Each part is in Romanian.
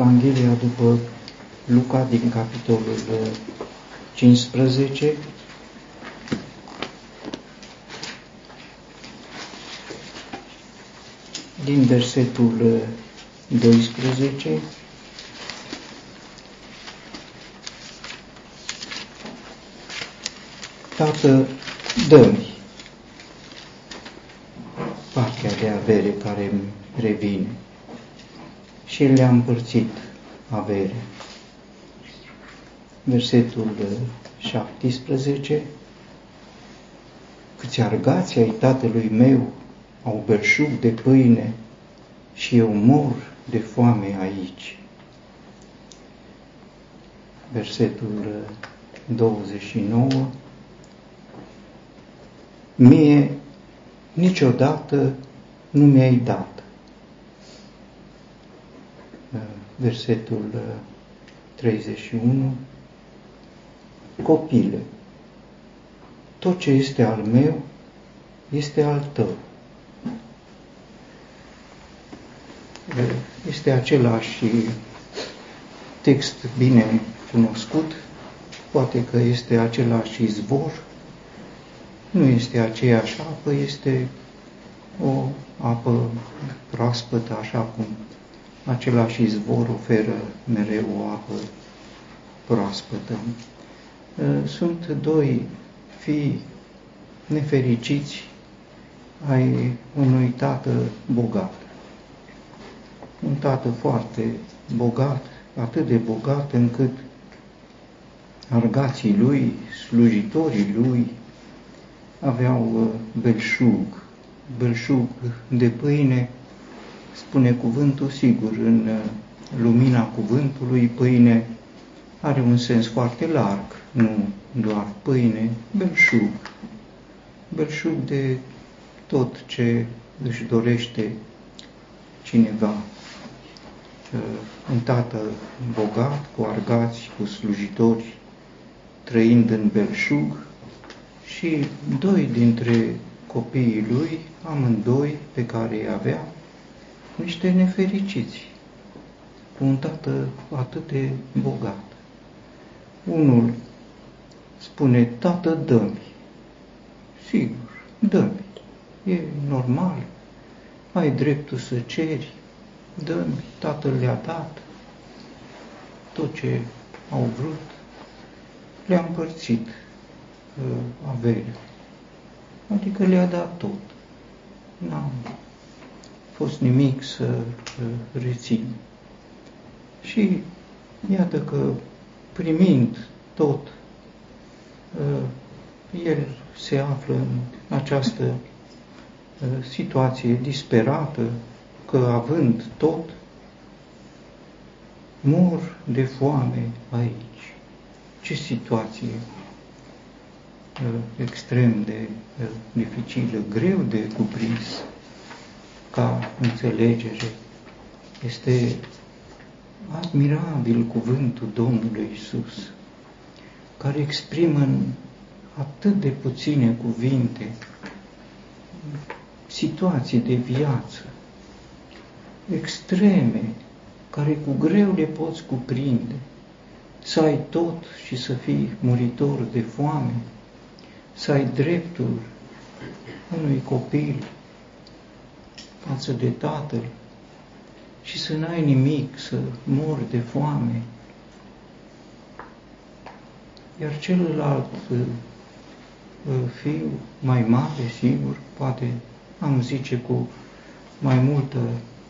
Evanghelia după Luca din capitolul 15, din versetul 12, Tată, dă-mi partea de avere care îmi revine. Și el le-a împărțit avere. Versetul 17 Câți argați ai tatălui meu au belșug de pâine și eu mor de foame aici. Versetul 29 Mie niciodată nu mi-ai dat. Versetul 31 Copile, tot ce este al meu este al tău. Este același text bine cunoscut, poate că este același izvor, nu este aceeași apă, este o apă proaspătă, așa cum același izvor oferă mereu o apă proaspătă. Sunt doi fii nefericiți ai unui tată bogat. Un tată foarte bogat, atât de bogat încât argații lui, slujitorii lui, aveau uh, belșug, belșug de pâine, spune cuvântul sigur, în uh, lumina cuvântului, pâine are un sens foarte larg, nu doar pâine, belșug, belșug de tot ce își dorește cineva. Uh, un tată bogat, cu argați, cu slujitori, trăind în belșug, și doi dintre copiii lui, amândoi pe care îi avea, niște nefericiți, cu un tată atât de bogat. Unul spune, tată, dă-mi. Sigur, dă-mi. E normal, ai dreptul să ceri, dă-mi, tatăl le-a dat tot ce au vrut, le-a împărțit uh, avere. Adică le-a dat tot. N-a fost nimic să uh, rețin. Și iată că primind tot, uh, el se află în această uh, situație disperată, că având tot, mor de foame aici. Ce situație Uh, extrem de uh, dificilă, greu de cuprins ca înțelegere. Este admirabil cuvântul Domnului Isus, care exprimă în atât de puține cuvinte situații de viață extreme, care cu greu le poți cuprinde, să ai tot și să fii muritor de foame, să ai dreptul unui copil față de tatăl și să n-ai nimic, să mori de foame. Iar celălalt uh, uh, fiu, mai mare, sigur, poate am zice cu mai multă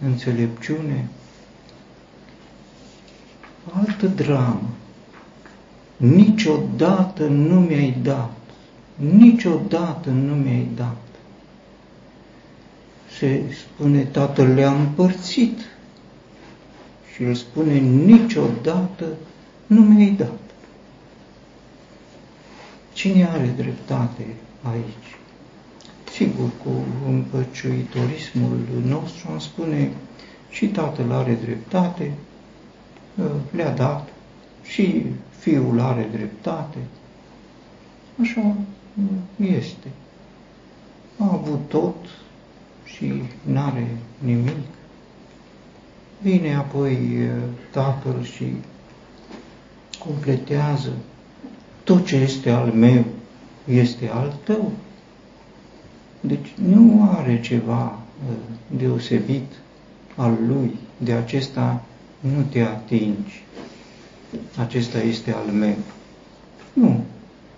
înțelepciune, altă dramă. Niciodată nu mi-ai dat niciodată nu mi-ai dat. Se spune, Tatăl le-a împărțit și el spune, niciodată nu mi-ai dat. Cine are dreptate aici? Sigur, cu împăciuitorismul nostru am spune și tatăl are dreptate, le-a dat, și fiul are dreptate. Așa este. A avut tot și n-are nimic. Vine apoi tatăl și completează tot ce este al meu este al tău. Deci nu are ceva deosebit al lui, de acesta nu te atingi. Acesta este al meu. Nu.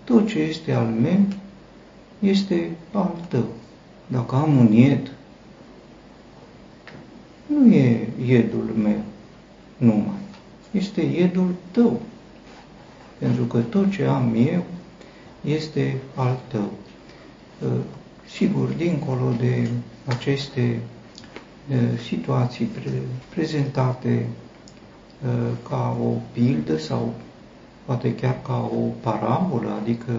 Tot ce este al meu este al tău. Dacă am un ied, nu e iedul meu numai. Este iedul tău. Pentru că tot ce am eu este al tău. Ă, sigur, dincolo de aceste ă, situații prezentate ă, ca o pildă sau poate chiar ca o parabolă, adică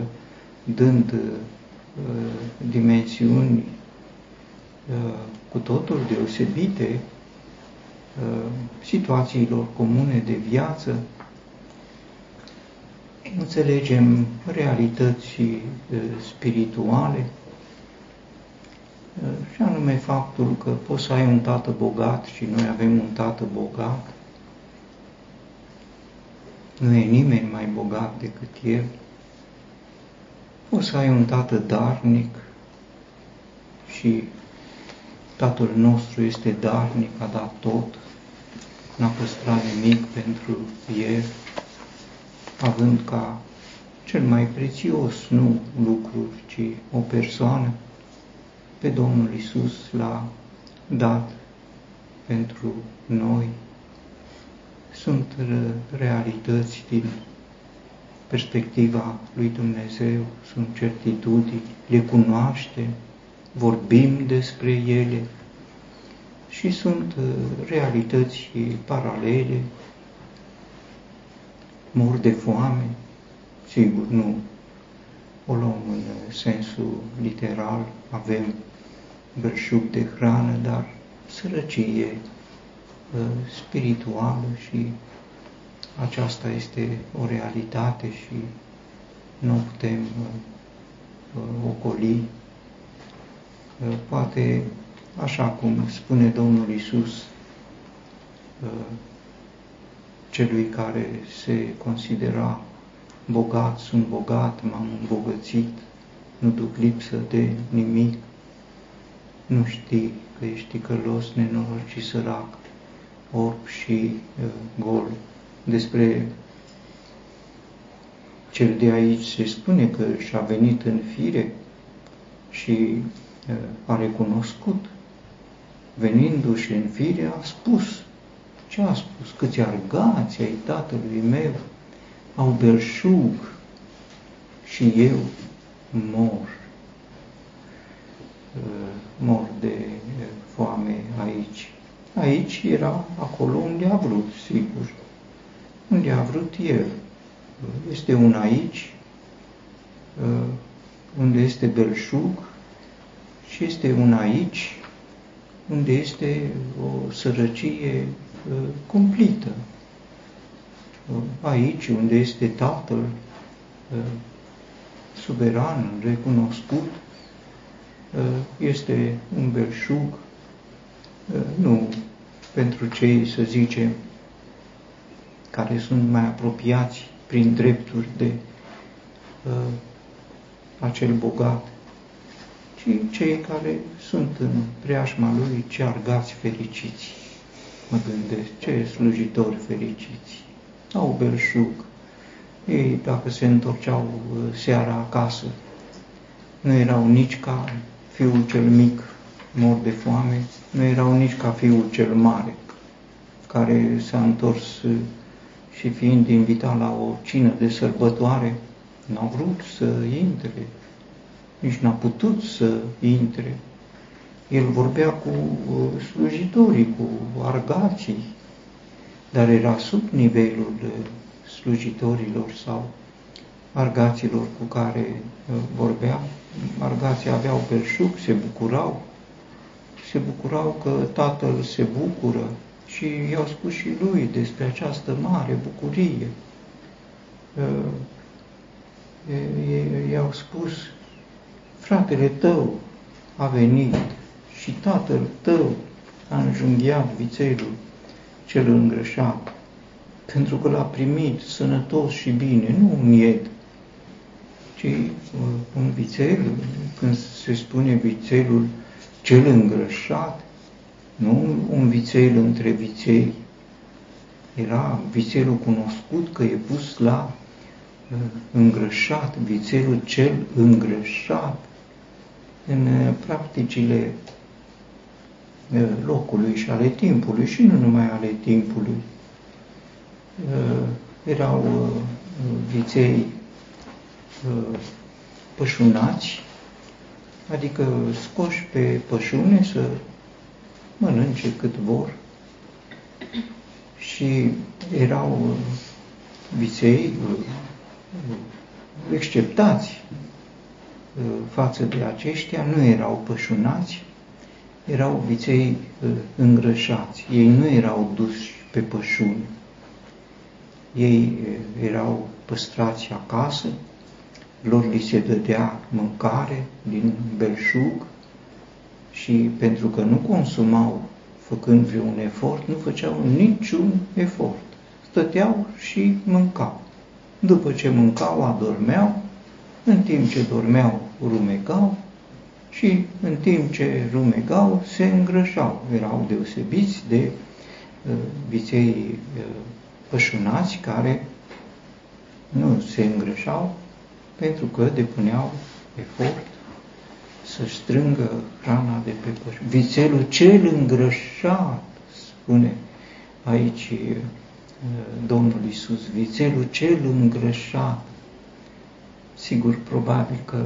dând dimensiuni cu totul deosebite situațiilor comune de viață, înțelegem realități spirituale, și anume faptul că poți să ai un tată bogat și noi avem un tată bogat. Nu e nimeni mai bogat decât el. Poți să ai un tată darnic și Tatăl nostru este darnic, a dat tot, n-a păstrat nimic pentru el având ca cel mai prețios nu lucruri, ci o persoană, pe Domnul Isus l-a dat pentru noi. Sunt realități din perspectiva lui Dumnezeu, sunt certitudini, le cunoaște, vorbim despre ele și sunt realități paralele. Mor de foame, sigur, nu. O luăm în sensul literal, avem belșug de hrană, dar sărăcie uh, spirituală și aceasta este o realitate și nu putem uh, ocoli. Uh, poate, așa cum spune Domnul Isus, celui care se considera bogat, sunt bogat, m-am îmbogățit, nu duc lipsă de nimic, nu știi că ești ticălos, nenorocit, sărac, orb și uh, gol. Despre cel de aici se spune că și-a venit în fire și uh, a recunoscut. Venindu-și în fire, a spus, ce a spus? Câți argați ai tatălui meu au belșug și eu mor. Uh, mor de foame aici. Aici era acolo unde a vrut, sigur. Unde a vrut el. Este un aici, uh, unde este belșug și este un aici, unde este o sărăcie Uh, cumplită. Uh, aici, unde este Tatăl uh, suveran, recunoscut, este un belșug, nu pentru cei, să zicem, care sunt mai apropiați prin drepturi de acel bogat, ci cei care sunt în preajma lui, ce argați fericiți. Mă gândesc, ce slujitori fericiți, au belșug. Ei, dacă se întorceau uh, seara acasă, nu erau nici ca fiul cel mic, mor de foame, nu erau nici ca fiul cel mare, care s-a întors uh, și fiind invitat la o cină de sărbătoare, n-a vrut să intre, nici n-a putut să intre, el vorbea cu uh, slujitorii, cu argații, dar era sub nivelul uh, slujitorilor sau argaților cu care uh, vorbea. Argații aveau belșug, se bucurau, se bucurau că tatăl se bucură și i-au spus și lui despre această mare bucurie. I-au spus, fratele tău a venit și tatăl tău a înjunghiat vițelul cel îngrășat, pentru că l-a primit sănătos și bine, nu un ied, ci uh, un vițel, când se spune vițelul cel îngrășat, nu un vițel între viței, era vițelul cunoscut că e pus la uh, îngrășat, vițelul cel îngrășat în uh, practicile uh, locului și ale timpului și nu numai ale timpului. Erau viței pășunați, adică scoși pe pășune să mănânce cât vor, și erau uh, viței uh, exceptați uh, față de aceștia, nu erau pășunați, erau viței îngrășați. Ei nu erau duși pe pășuni. Ei erau păstrați acasă, lor li se dădea mâncare din belșug și pentru că nu consumau făcând vreun efort, nu făceau niciun efort. Stăteau și mâncau. După ce mâncau, adormeau, în timp ce dormeau, rumegau și în timp ce rumegau, se îngrășau. Erau deosebiți de uh, viței uh, pășunați care nu se îngrășau pentru că depuneau efort să strângă hrana de pe păș. Vițelul cel îngrășat, spune aici uh, Domnul Isus, vițelul cel îngrășat. Sigur, probabil că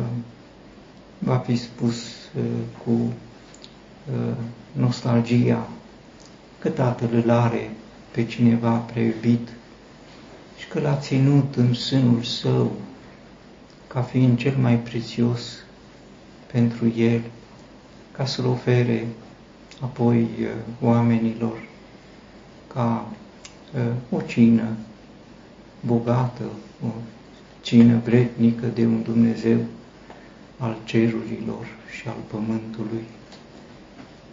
va fi spus uh, cu uh, nostalgia că Tatăl îl are pe cineva preiubit și că l-a ținut în sânul său ca fiind cel mai prețios pentru el, ca să-l ofere apoi uh, oamenilor ca uh, o cină bogată, o cină vrednică de un Dumnezeu al cerurilor și al pământului.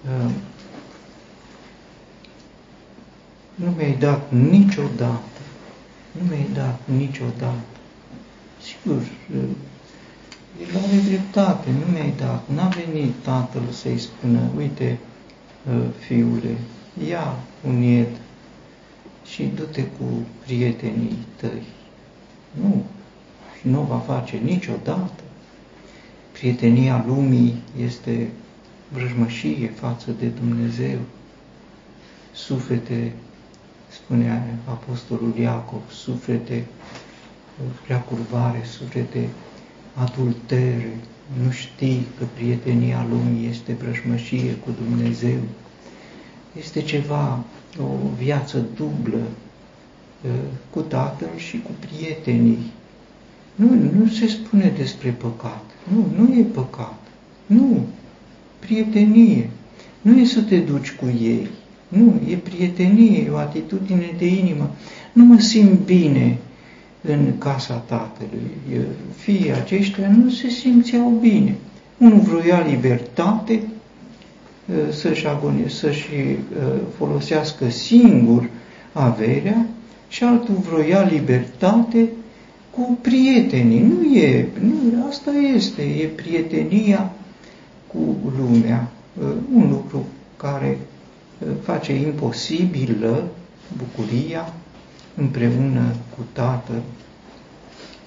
Uh, nu mi-ai dat niciodată, nu mi-ai dat niciodată. Sigur, el are dreptate, nu mi-ai dat. N-a venit tatăl să-i spună, uite, ă, fiule, ia un ied și du-te cu prietenii tăi. Nu, și nu o va face niciodată. Prietenia lumii este vrăjmășie față de Dumnezeu. Suflete, spunea Apostolul Iacov, suflete prea curvare, suflete adultere, nu știi că prietenia lumii este vrăjmășie cu Dumnezeu. Este ceva, o viață dublă ă, cu tatăl și cu prietenii. Nu, nu se spune despre păcat. Nu, nu e păcat. Nu. Prietenie. Nu e să te duci cu ei. Nu, e prietenie, e o atitudine de inimă. Nu mă simt bine în casa tatălui. Fiii aceștia nu se simțeau bine. Unul vroia libertate, să-și, să-și folosească singur averea și altul vroia libertate cu prietenii. Nu e, nu, asta este, e prietenia cu lumea. Un lucru care face imposibilă bucuria împreună cu Tatăl.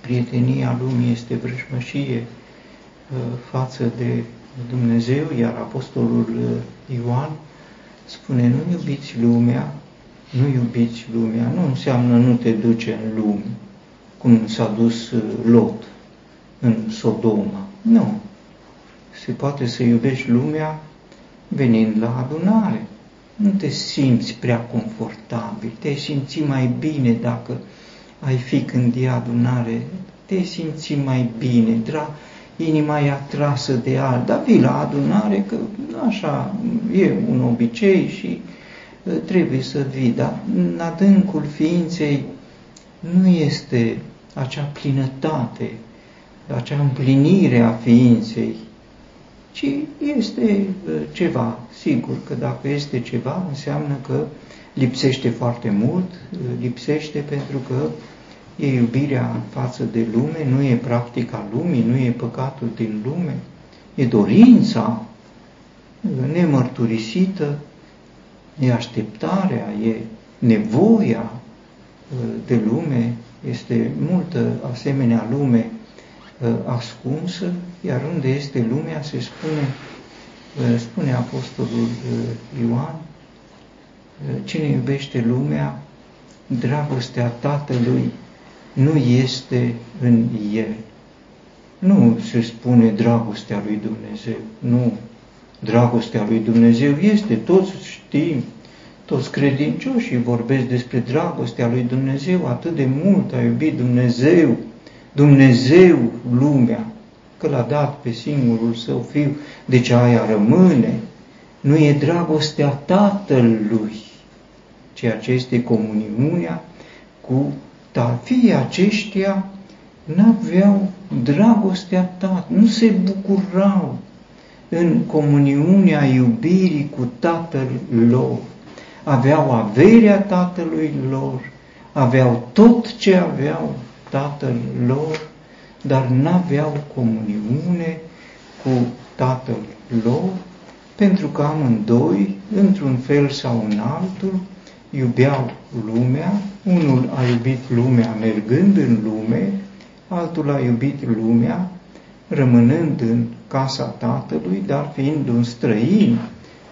Prietenia lumii este vrăjmășie uh, față de Dumnezeu, iar Apostolul uh, Ioan spune, nu iubiți lumea, nu iubiți lumea, nu înseamnă nu te duce în lume, cum s-a dus uh, Lot în Sodoma. Nu. Se poate să iubești lumea venind la adunare, nu te simți prea confortabil, te simți mai bine dacă ai fi când e adunare, te simți mai bine, dra, inima e atrasă de alt, dar vii la adunare că așa e un obicei și ă, trebuie să vii, dar în adâncul ființei nu este acea plinătate, acea împlinire a ființei, ci este uh, ceva. Sigur că dacă este ceva, înseamnă că lipsește foarte mult, lipsește pentru că e iubirea față de lume, nu e practica lumii, nu e păcatul din lume, e dorința nemărturisită, e așteptarea, e nevoia de lume, este multă asemenea lume ascunsă, iar unde este lumea se spune, spune Apostolul Ioan, cine iubește lumea, dragostea Tatălui nu este în el. Nu se spune dragostea lui Dumnezeu, nu. Dragostea lui Dumnezeu este, toți știm, toți credincioșii vorbesc despre dragostea lui Dumnezeu, atât de mult a iubit Dumnezeu, Dumnezeu lumea, că l-a dat pe singurul său fiu, deci aia rămâne. Nu e dragostea Tatălui, ceea ce este comuniunea cu dar fiii aceștia n-aveau dragostea ta, nu se bucurau în comuniunea iubirii cu tatăl lor. Aveau averea tatălui lor, aveau tot ce aveau tatăl lor, dar n-aveau comuniune cu tatăl lor, pentru că amândoi, într-un fel sau în altul, iubeau lumea, unul a iubit lumea mergând în lume, altul a iubit lumea rămânând în casa tatălui, dar fiind un străin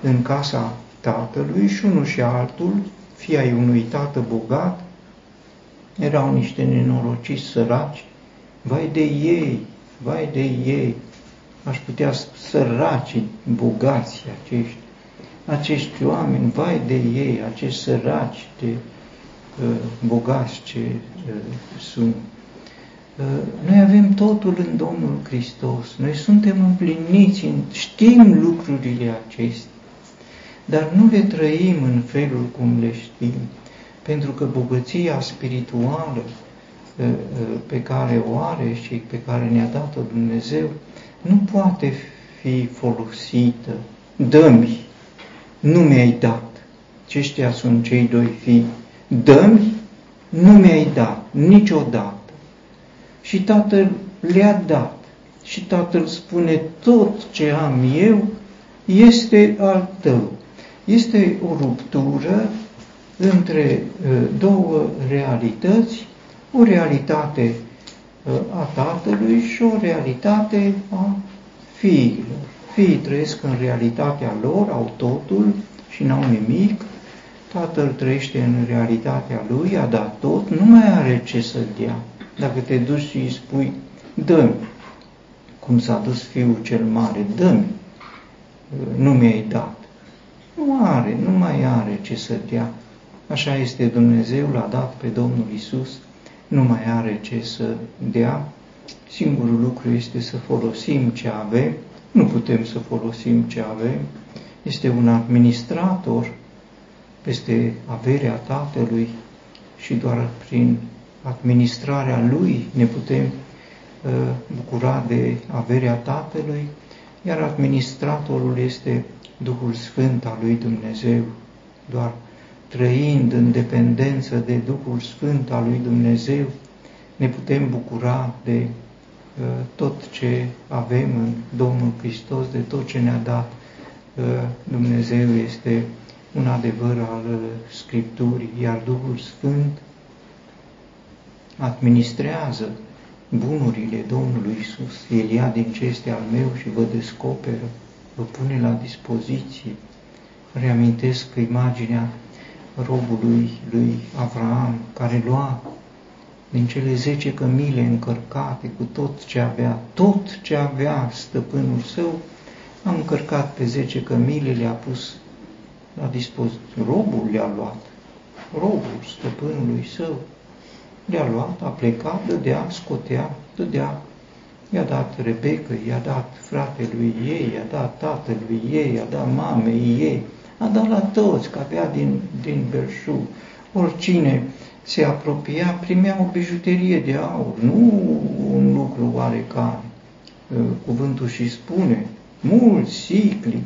în casa tatălui și unul și altul, fii ai unui tată bogat, erau niște nenorociți săraci, vai de ei, vai de ei, aș putea săraci, bogați acești, acești oameni, vai de ei, acești săraci, de uh, bogați ce uh, sunt. Uh, noi avem totul în Domnul Hristos, noi suntem împliniți, știm lucrurile acestea, dar nu le trăim în felul cum le știm, pentru că bogăția spirituală uh, uh, pe care o are și pe care ne-a dat-o Dumnezeu nu poate fi folosită. Dă-mi nu mi-ai dat. Aceștia sunt cei doi fii. Dă-mi, nu mi-ai dat niciodată. Și tatăl le-a dat. Și tatăl spune, tot ce am eu este al tău. Este o ruptură între uh, două realități, o realitate uh, a tatălui și o realitate a fiilor. Fiii trăiesc în realitatea lor, au totul și n-au nimic. Tatăl trăiește în realitatea lui, a dat tot, nu mai are ce să dea. Dacă te duci și îi spui, dă cum s-a dus fiul cel mare, dă nu mi-ai dat. Nu are, nu mai are ce să dea. Așa este Dumnezeu, l-a dat pe Domnul Isus, nu mai are ce să dea. Singurul lucru este să folosim ce avem nu putem să folosim ce avem. Este un administrator peste averea Tatălui și doar prin administrarea Lui ne putem uh, bucura de averea Tatălui, iar administratorul este Duhul Sfânt al lui Dumnezeu, doar trăind în dependență de Duhul Sfânt al lui Dumnezeu, ne putem bucura de tot ce avem în Domnul Hristos, de tot ce ne-a dat Dumnezeu este un adevăr al Scripturii, iar Duhul Sfânt administrează bunurile Domnului Isus. El ia din ce este al meu și vă descoperă, vă pune la dispoziție. Reamintesc imaginea robului lui Avraam, care lua din cele zece cămile încărcate cu tot ce avea, tot ce avea stăpânul său, a încărcat pe zece cămile, le-a pus la dispoziție. Robul le-a luat, robul stăpânului său le-a luat, a plecat, dădea, scotea, dădea, i-a dat Rebecă, i-a dat fratelui ei, i-a dat tatălui ei, i-a dat mamei ei, a dat la toți, că avea din, din belșug. Oricine se apropia, primea o bijuterie de aur, nu un lucru oarecare. Cuvântul și spune, mulți sicli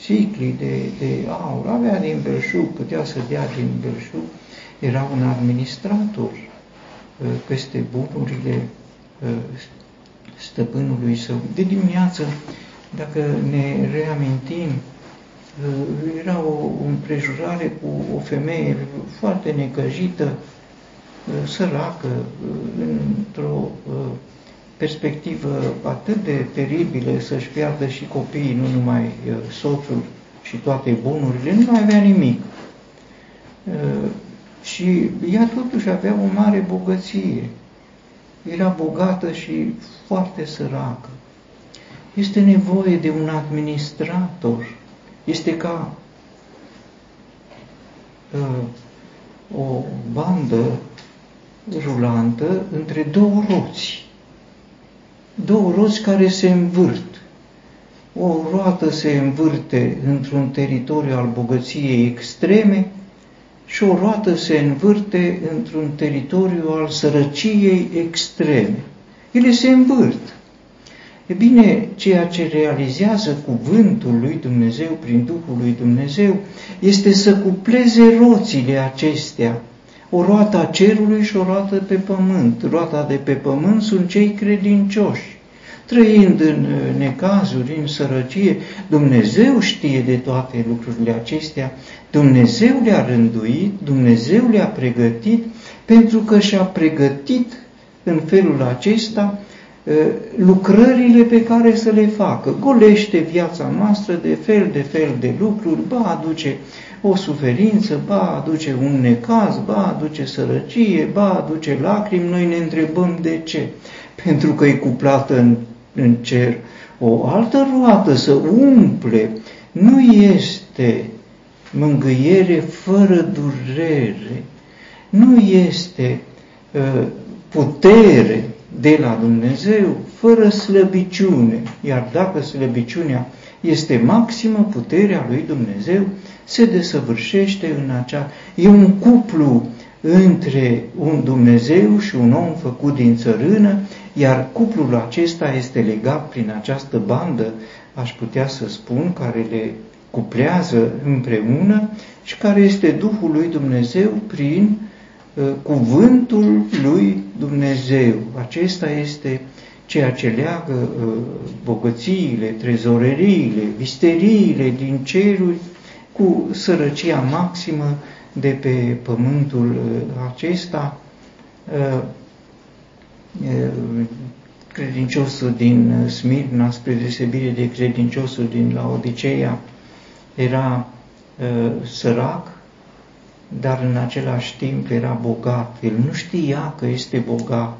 sicli de, de aur, avea din belșug, putea să dea din belșug, era un administrator uh, peste bunurile uh, stăpânului său. De dimineață, dacă ne reamintim, uh, era o împrejurare cu o femeie foarte necăjită, săracă, într-o perspectivă atât de teribilă să-și piardă și copiii, nu numai soțul și toate bunurile, nu mai avea nimic. Și ea totuși avea o mare bogăție. Era bogată și foarte săracă. Este nevoie de un administrator. Este ca uh, o bandă rulantă între două roți. Două roți care se învârt. O roată se învârte într-un teritoriu al bogăției extreme și o roată se învârte într-un teritoriu al sărăciei extreme. Ele se învârt. E bine, ceea ce realizează cuvântul lui Dumnezeu prin Duhul lui Dumnezeu este să cupleze roțile acestea, o roată a cerului și o roată pe pământ. Roata de pe pământ sunt cei credincioși trăind în necazuri, în sărăcie, Dumnezeu știe de toate lucrurile acestea, Dumnezeu le-a rânduit, Dumnezeu le-a pregătit, pentru că și-a pregătit în felul acesta ă, lucrările pe care să le facă. Golește viața noastră de fel de fel de lucruri, ba aduce o suferință, ba aduce un necaz, ba aduce sărăcie, ba aduce lacrimi, noi ne întrebăm de ce. Pentru că e cuplată în în cer. O altă roată să umple nu este mângâiere fără durere, nu este uh, putere de la Dumnezeu fără slăbiciune. Iar dacă slăbiciunea este maximă, puterea lui Dumnezeu se desăvârșește în acea... E un cuplu între un Dumnezeu și un om făcut din țărână, iar cuplul acesta este legat prin această bandă, aș putea să spun, care le cuplează împreună și care este Duhul lui Dumnezeu prin uh, cuvântul lui Dumnezeu. Acesta este ceea ce leagă uh, bogățiile, trezoreriile, visteriile din ceruri cu sărăcia maximă de pe pământul uh, acesta. Uh, credinciosul din Smirna, spre deosebire de credinciosul din Laodiceea, era sărac, dar în același timp era bogat. El nu știa că este bogat.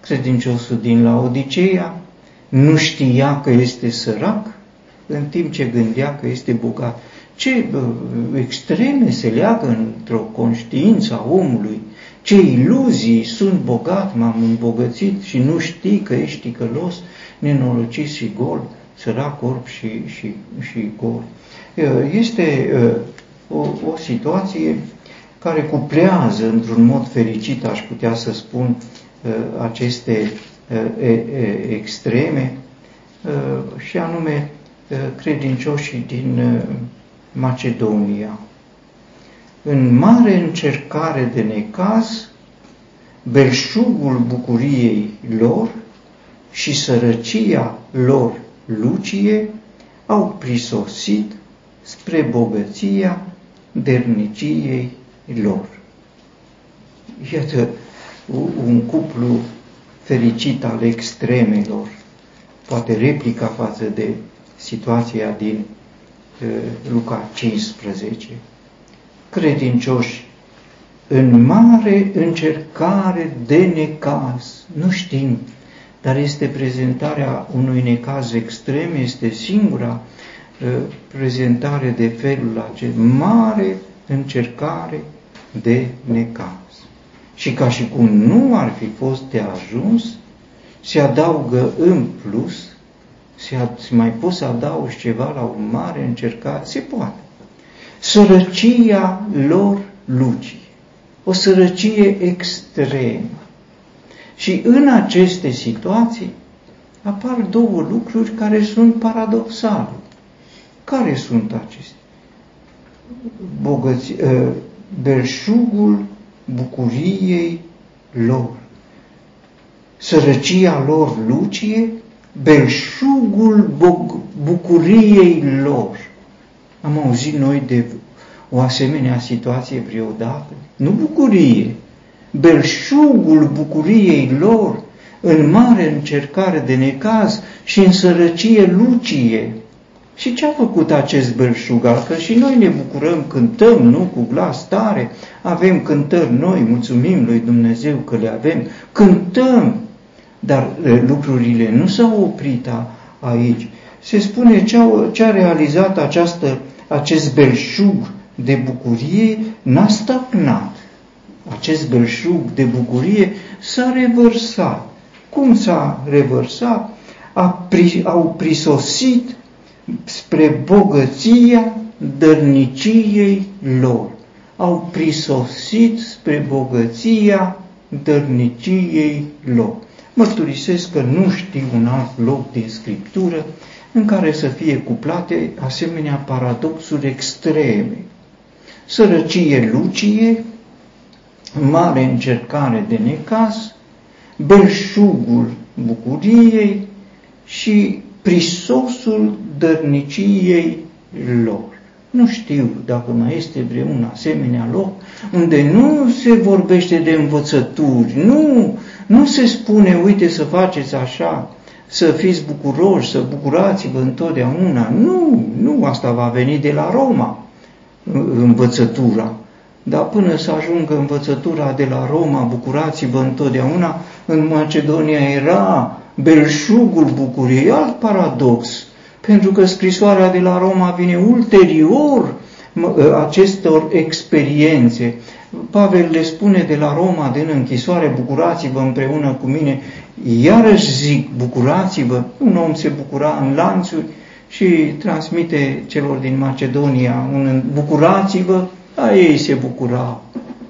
Credinciosul din Laodiceea nu știa că este sărac, în timp ce gândea că este bogat. Ce extreme se leagă într-o conștiință a omului ce iluzii sunt bogat, m-am îmbogățit și nu știi că ești ticălos, nenorocit și gol, sărac orb și, și, și gol. Este o, o situație care cuplează într-un mod fericit, aș putea să spun, aceste extreme și anume credincioșii din Macedonia în mare încercare de necaz, belșugul bucuriei lor și sărăcia lor lucie au prisosit spre bogăția derniciei lor. Iată un cuplu fericit al extremelor, poate replica față de situația din uh, Luca 15 credincioși în mare încercare de necaz. Nu știm, dar este prezentarea unui necaz extrem, este singura uh, prezentare de felul acesta. Mare încercare de necaz. Și ca și cum nu ar fi fost de ajuns, se adaugă în plus, se, se mai poți să adaugi ceva la o mare încercare, se poate sărăcia lor lucii, o sărăcie extremă. Și în aceste situații apar două lucruri care sunt paradoxale. Care sunt acestea? Bogăți, ă, belșugul bucuriei lor, sărăcia lor lucie, belșugul bucuriei lor. Am auzit noi de o asemenea situație vreodată? Nu bucurie, belșugul bucuriei lor în mare încercare de necaz și în sărăcie lucie. Și ce a făcut acest belșug? Că și noi ne bucurăm, cântăm, nu cu glas tare, avem cântări noi, mulțumim lui Dumnezeu că le avem, cântăm, dar lucrurile nu s-au oprit aici. Se spune ce a, ce a realizat această, acest belșug de bucurie n-a stagnat. Acest belșug de bucurie s-a revărsat. Cum s-a revărsat? A pri, au prisosit spre bogăția dărniciei lor. Au prisosit spre bogăția dărniciei lor. Mărturisesc că nu știu un alt loc din Scriptură în care să fie cuplate asemenea paradoxuri extreme. Sărăcie lucie, mare încercare de necaz, belșugul bucuriei și prisosul dărniciei lor. Nu știu dacă mai este vreun asemenea loc unde nu se vorbește de învățături, nu, nu se spune, uite să faceți așa, să fiți bucuroși, să bucurați-vă întotdeauna. Nu, nu, asta va veni de la Roma, învățătura. Dar până să ajungă învățătura de la Roma, bucurați-vă întotdeauna, în Macedonia era belșugul bucuriei, alt paradox, pentru că scrisoarea de la Roma vine ulterior acestor experiențe. Pavel le spune de la Roma, din închisoare, bucurați-vă împreună cu mine. Iarăși zic, bucurați-vă. Un om se bucura în lanțuri și transmite celor din Macedonia un bucurați-vă, a ei se bucurau.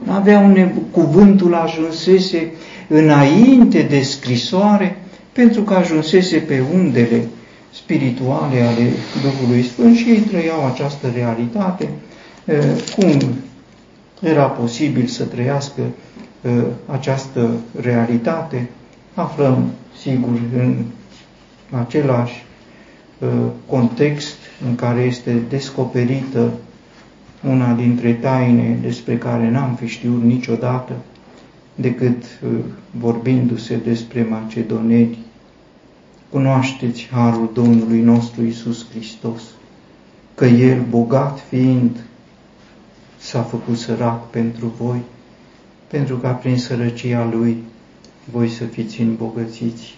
Aveau un cuvântul ajunsese înainte de scrisoare, pentru că ajunsese pe undele spirituale ale Duhului Sfânt și ei trăiau această realitate, cum era posibil să trăiască această realitate, aflăm, sigur, în același context în care este descoperită una dintre taine despre care n-am fi știut niciodată, decât vorbindu-se despre macedoneni cunoașteți harul Domnului nostru Isus Hristos, că El, bogat fiind, s-a făcut sărac pentru voi, pentru ca prin sărăcia Lui voi să fiți îmbogățiți.